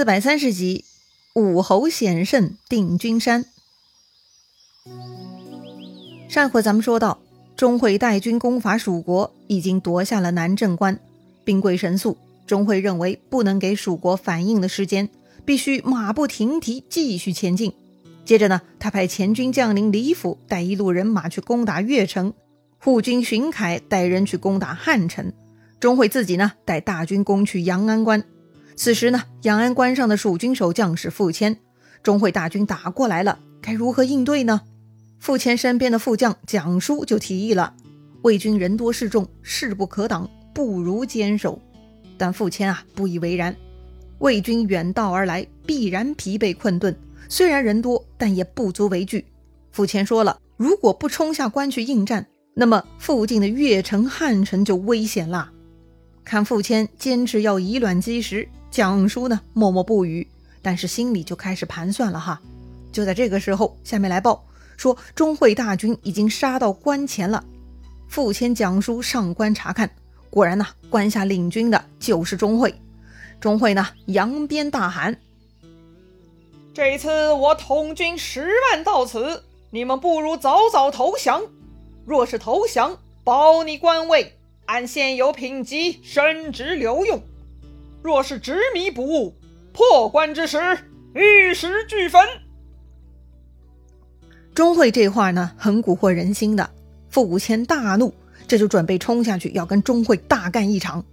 四百三十集，武侯险胜定军山。上回咱们说到，钟会带军攻伐蜀国，已经夺下了南郑关，兵贵神速。钟会认为不能给蜀国反应的时间，必须马不停蹄继续前进。接着呢，他派前军将领李府带一路人马去攻打越城，护军荀凯带人去攻打汉城，钟会自己呢带大军攻取阳安关。此时呢，阳安关上的蜀军守将是傅谦，钟会大军打过来了，该如何应对呢？傅谦身边的副将蒋叔就提议了：魏军人多势众，势不可挡，不如坚守。但傅谦啊不以为然，魏军远道而来，必然疲惫困顿，虽然人多，但也不足为惧。傅谦说了，如果不冲下关去应战，那么附近的越城、汉城就危险了。看傅谦坚持要以卵击石。蒋叔呢，默默不语，但是心里就开始盘算了哈。就在这个时候，下面来报说，钟会大军已经杀到关前了。傅谦、蒋叔上关查看，果然呢，关下领军的就是钟会。钟会呢，扬鞭大喊：“这次我统军十万到此，你们不如早早投降。若是投降，保你官位，按现有品级升职留用。”若是执迷不悟，破关之时，玉石俱焚。钟会这话呢，很蛊惑人心的。傅谦大怒，这就准备冲下去，要跟钟会大干一场。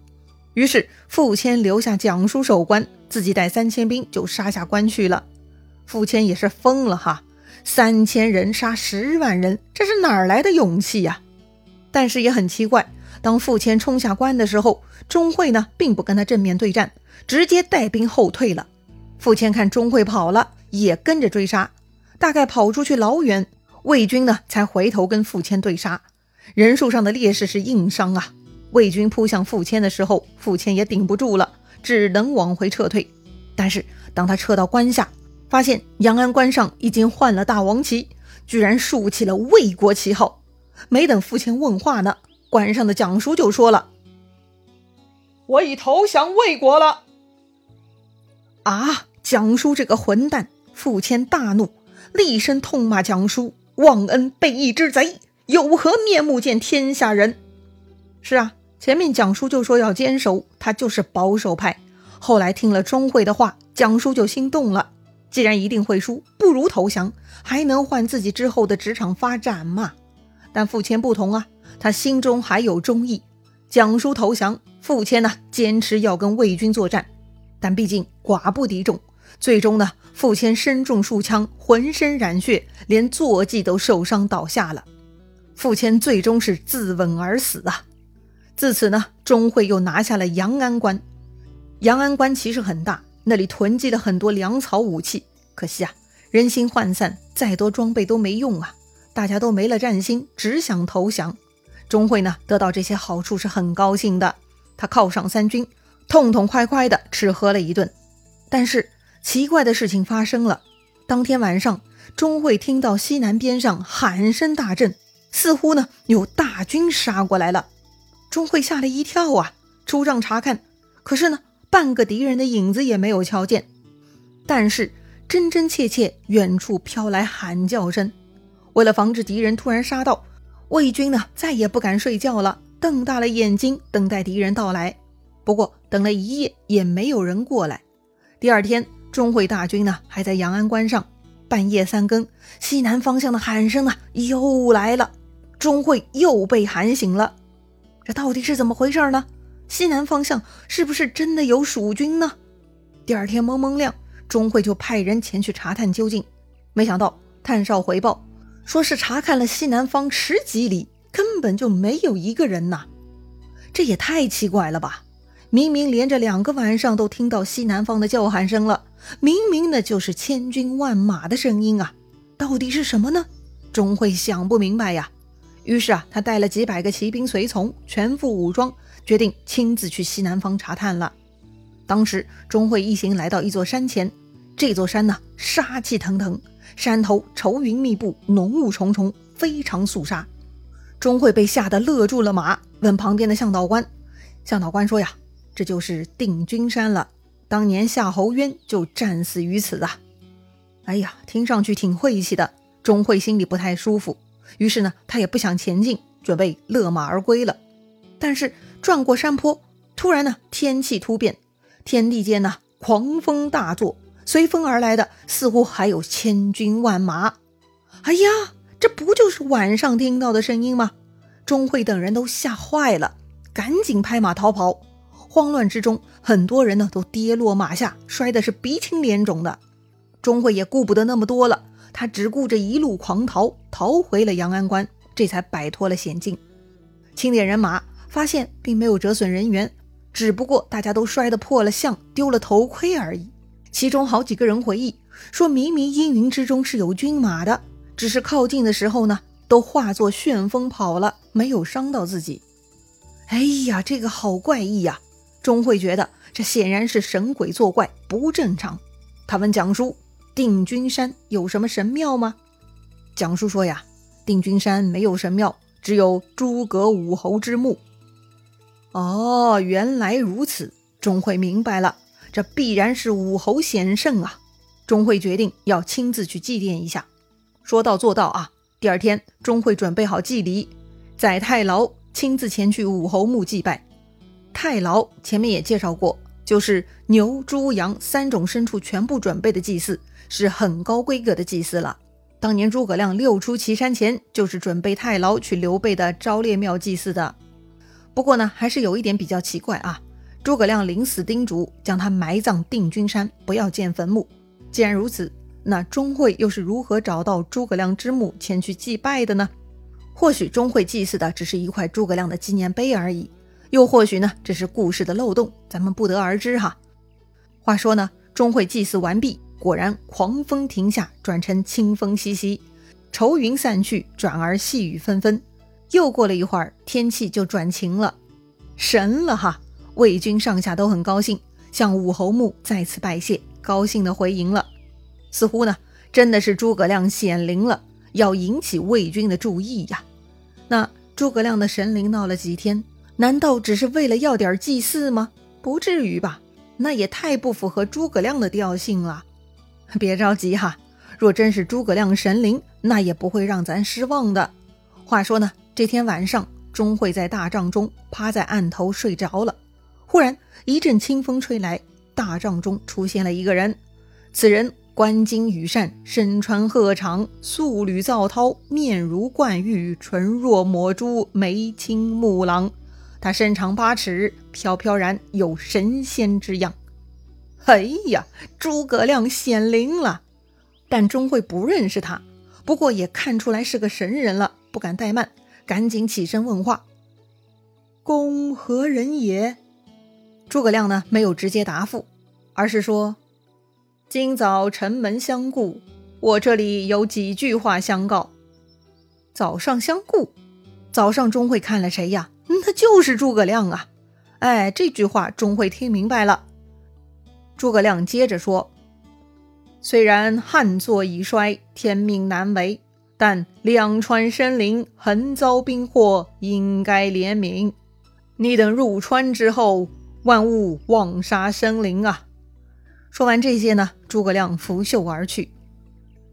于是傅谦留下蒋叔守关，自己带三千兵就杀下关去了。傅谦也是疯了哈，三千人杀十万人，这是哪来的勇气呀？但是也很奇怪。当傅谦冲下关的时候，钟会呢并不跟他正面对战，直接带兵后退了。傅谦看钟会跑了，也跟着追杀。大概跑出去老远，魏军呢才回头跟傅谦对杀。人数上的劣势是硬伤啊！魏军扑向傅谦的时候，傅谦也顶不住了，只能往回撤退。但是当他撤到关下，发现阳安关上已经换了大王旗，居然竖起了魏国旗号。没等傅谦问话呢。关上的蒋叔就说了：“我已投降魏国了。”啊！蒋叔这个混蛋！傅谦大怒，厉声痛骂蒋叔忘恩背义之贼，有何面目见天下人？是啊，前面蒋叔就说要坚守，他就是保守派。后来听了钟会的话，蒋叔就心动了。既然一定会输，不如投降，还能换自己之后的职场发展嘛。但傅谦不同啊。他心中还有忠义，蒋叔投降，傅谦呢坚持要跟魏军作战，但毕竟寡不敌众，最终呢，傅谦身中数枪，浑身染血，连坐骑都受伤倒下了。傅谦最终是自刎而死啊！自此呢，钟会又拿下了阳安关。阳安关其实很大，那里囤积了很多粮草武器，可惜啊，人心涣散，再多装备都没用啊，大家都没了战心，只想投降。钟会呢，得到这些好处是很高兴的。他犒赏三军，痛痛快快的吃喝了一顿。但是奇怪的事情发生了。当天晚上，钟会听到西南边上喊声大震，似乎呢有大军杀过来了。钟会吓了一跳啊，出帐查看，可是呢半个敌人的影子也没有瞧见。但是真真切切，远处飘来喊叫声。为了防止敌人突然杀到。魏军呢，再也不敢睡觉了，瞪大了眼睛等待敌人到来。不过等了一夜也没有人过来。第二天，钟会大军呢还在阳安关上。半夜三更，西南方向的喊声啊又来了，钟会又被喊醒了。这到底是怎么回事呢？西南方向是不是真的有蜀军呢？第二天蒙蒙亮，钟会就派人前去查探究竟。没想到探哨回报。说是查看了西南方十几里，根本就没有一个人呐，这也太奇怪了吧！明明连着两个晚上都听到西南方的叫喊声了，明明那就是千军万马的声音啊！到底是什么呢？钟会想不明白呀。于是啊，他带了几百个骑兵随从，全副武装，决定亲自去西南方查探了。当时钟会一行来到一座山前，这座山呢，杀气腾腾。山头愁云密布，浓雾重重，非常肃杀。钟会被吓得勒住了马，问旁边的向导官：“向导官说呀，这就是定军山了。当年夏侯渊就战死于此啊！哎呀，听上去挺晦气的。钟会心里不太舒服，于是呢，他也不想前进，准备勒马而归了。但是转过山坡，突然呢，天气突变，天地间呢，狂风大作，随风而来的似乎还有千军万马。哎呀，这不就是晚上听到的声音吗？钟会等人都吓坏了，赶紧拍马逃跑。慌乱之中，很多人呢都跌落马下，摔的是鼻青脸肿的。钟会也顾不得那么多了。他只顾着一路狂逃，逃回了阳安关，这才摆脱了险境。清点人马，发现并没有折损人员，只不过大家都摔得破了相，丢了头盔而已。其中好几个人回忆说，明明阴云之中是有军马的，只是靠近的时候呢，都化作旋风跑了，没有伤到自己。哎呀，这个好怪异呀！钟会觉得这显然是神鬼作怪，不正常。他问蒋叔。定军山有什么神庙吗？蒋叔说呀，定军山没有神庙，只有诸葛武侯之墓。哦，原来如此，钟会明白了，这必然是武侯显圣啊！钟会决定要亲自去祭奠一下。说到做到啊！第二天，钟会准备好祭礼，在太牢亲自前去武侯墓祭拜。太牢前面也介绍过，就是牛、猪、羊三种牲畜全部准备的祭祀。是很高规格的祭祀了。当年诸葛亮六出祁山前，就是准备太牢去刘备的昭烈庙祭祀的。不过呢，还是有一点比较奇怪啊。诸葛亮临死叮嘱将他埋葬定军山，不要建坟墓。既然如此，那钟会又是如何找到诸葛亮之墓前去祭拜的呢？或许钟会祭祀的只是一块诸葛亮的纪念碑而已，又或许呢，这是故事的漏洞，咱们不得而知哈。话说呢，钟会祭祀完毕。果然，狂风停下，转成清风习习，愁云散去，转而细雨纷纷。又过了一会儿，天气就转晴了，神了哈！魏军上下都很高兴，向武侯墓再次拜谢，高兴的回营了。似乎呢，真的是诸葛亮显灵了，要引起魏军的注意呀。那诸葛亮的神灵闹了几天，难道只是为了要点祭祀吗？不至于吧？那也太不符合诸葛亮的调性了。别着急哈，若真是诸葛亮神灵，那也不会让咱失望的。话说呢，这天晚上，钟会在大帐中趴在案头睡着了。忽然一阵清风吹来，大帐中出现了一个人。此人冠巾羽扇，身穿鹤氅，素履皂绦，面如冠玉，唇若抹珠，眉清目朗。他身长八尺，飘飘然有神仙之样。哎呀，诸葛亮显灵了，但钟会不认识他。不过也看出来是个神人了，不敢怠慢，赶紧起身问话：“公何人也？”诸葛亮呢，没有直接答复，而是说：“今早城门相顾，我这里有几句话相告。”早上相顾，早上钟会看了谁呀？那就是诸葛亮啊！哎，这句话钟会听明白了。诸葛亮接着说：“虽然汉作已衰，天命难违，但两川生灵横遭兵祸，应该怜悯。你等入川之后，万物妄杀生灵啊！”说完这些呢，诸葛亮拂袖而去。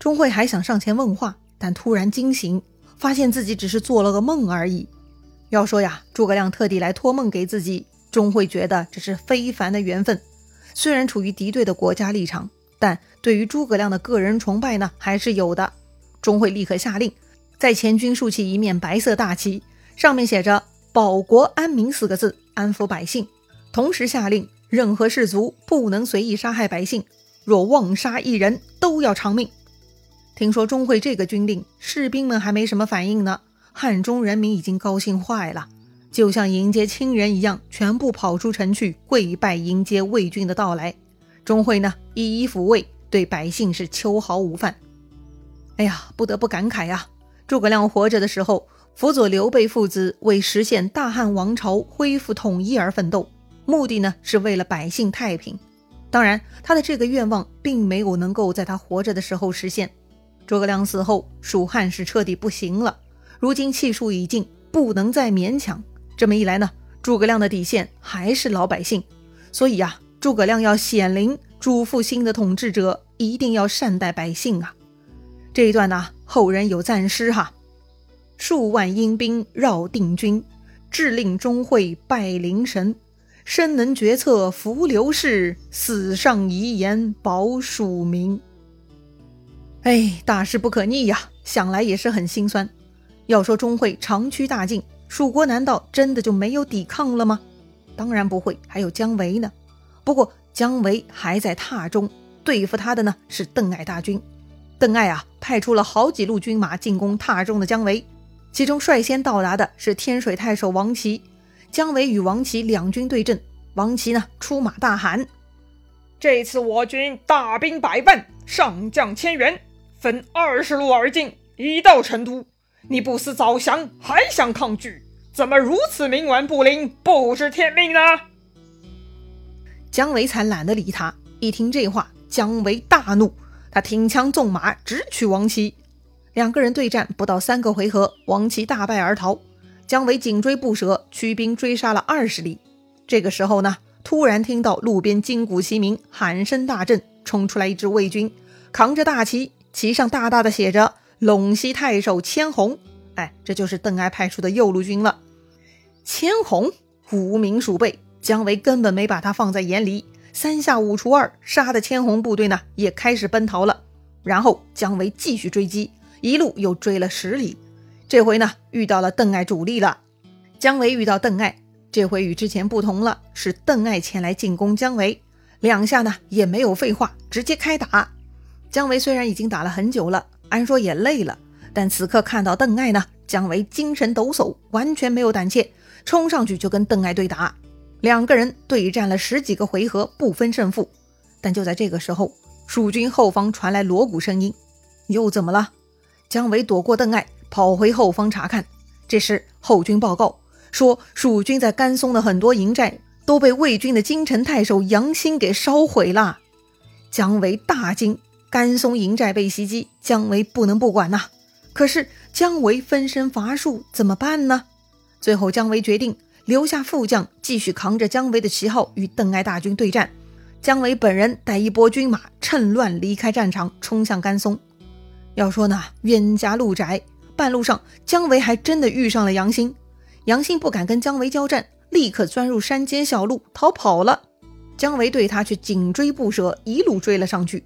钟会还想上前问话，但突然惊醒，发现自己只是做了个梦而已。要说呀，诸葛亮特地来托梦给自己，钟会觉得这是非凡的缘分。虽然处于敌对的国家立场，但对于诸葛亮的个人崇拜呢，还是有的。钟会立刻下令，在前军竖起一面白色大旗，上面写着“保国安民”四个字，安抚百姓。同时下令，任何士卒不能随意杀害百姓，若妄杀一人，都要偿命。听说钟会这个军令，士兵们还没什么反应呢，汉中人民已经高兴坏了。就像迎接亲人一样，全部跑出城去跪拜迎接魏军的到来。钟会呢，一一抚慰，对百姓是秋毫无犯。哎呀，不得不感慨呀！诸葛亮活着的时候，辅佐刘备父子为实现大汉王朝恢复统一而奋斗，目的呢是为了百姓太平。当然，他的这个愿望并没有能够在他活着的时候实现。诸葛亮死后，蜀汉是彻底不行了。如今气数已尽，不能再勉强。这么一来呢，诸葛亮的底线还是老百姓，所以呀，诸葛亮要显灵，嘱咐新的统治者一定要善待百姓啊。这一段呢，后人有赞诗哈：数万阴兵绕定军，致令钟会拜灵神，身能决策扶刘氏，死上遗言保蜀民。哎，大事不可逆呀，想来也是很心酸。要说钟会长驱大进，蜀国难道真的就没有抵抗了吗？当然不会，还有姜维呢。不过姜维还在榻中，对付他的呢是邓艾大军。邓艾啊，派出了好几路军马进攻榻中的姜维，其中率先到达的是天水太守王齐。姜维与王琦两军对阵，王琦呢出马大喊：“这次我军大兵百万，上将千员，分二十路而进，已到成都。你不思早降，还想抗拒？”怎么如此冥顽不灵，不知天命呢？姜维才懒得理他。一听这话，姜维大怒，他挺枪纵马，直取王琦。两个人对战不到三个回合，王琦大败而逃。姜维紧追不舍，驱兵追杀了二十里。这个时候呢，突然听到路边金鼓齐鸣，喊声大震，冲出来一支魏军，扛着大旗，旗上大大的写着“陇西太守千红”。哎，这就是邓艾派出的右路军了。千红无名鼠辈，姜维根本没把他放在眼里，三下五除二杀的千红部队呢也开始奔逃了。然后姜维继续追击，一路又追了十里。这回呢遇到了邓艾主力了。姜维遇到邓艾，这回与之前不同了，是邓艾前来进攻姜维。两下呢也没有废话，直接开打。姜维虽然已经打了很久了，按说也累了，但此刻看到邓艾呢，姜维精神抖擞，完全没有胆怯。冲上去就跟邓艾对打，两个人对战了十几个回合，不分胜负。但就在这个时候，蜀军后方传来锣鼓声音，又怎么了？姜维躲过邓艾，跑回后方查看。这时后军报告说，蜀军在甘松的很多营寨都被魏军的京城太守杨兴给烧毁了。姜维大惊，甘松营寨被袭击，姜维不能不管呐。可是姜维分身乏术，怎么办呢？最后，姜维决定留下副将继续扛着姜维的旗号与邓艾大军对战。姜维本人带一波军马趁乱离开战场，冲向甘松。要说呢，冤家路窄，半路上姜维还真的遇上了杨兴。杨兴不敢跟姜维交战，立刻钻入山间小路逃跑了。姜维对他却紧追不舍，一路追了上去。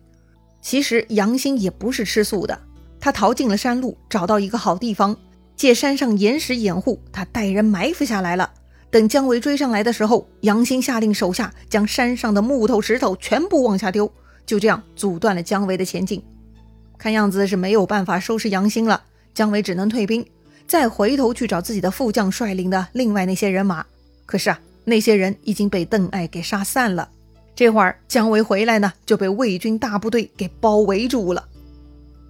其实杨兴也不是吃素的，他逃进了山路，找到一个好地方。借山上岩石掩护，他带人埋伏下来了。等姜维追上来的时候，杨兴下令手下将山上的木头、石头全部往下丢，就这样阻断了姜维的前进。看样子是没有办法收拾杨兴了，姜维只能退兵，再回头去找自己的副将率领的另外那些人马。可是啊，那些人已经被邓艾给杀散了。这会儿姜维回来呢，就被魏军大部队给包围住了。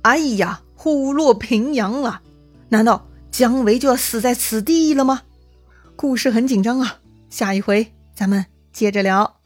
哎呀，虎落平阳了！难道？姜维就要死在此地了吗？故事很紧张啊，下一回咱们接着聊。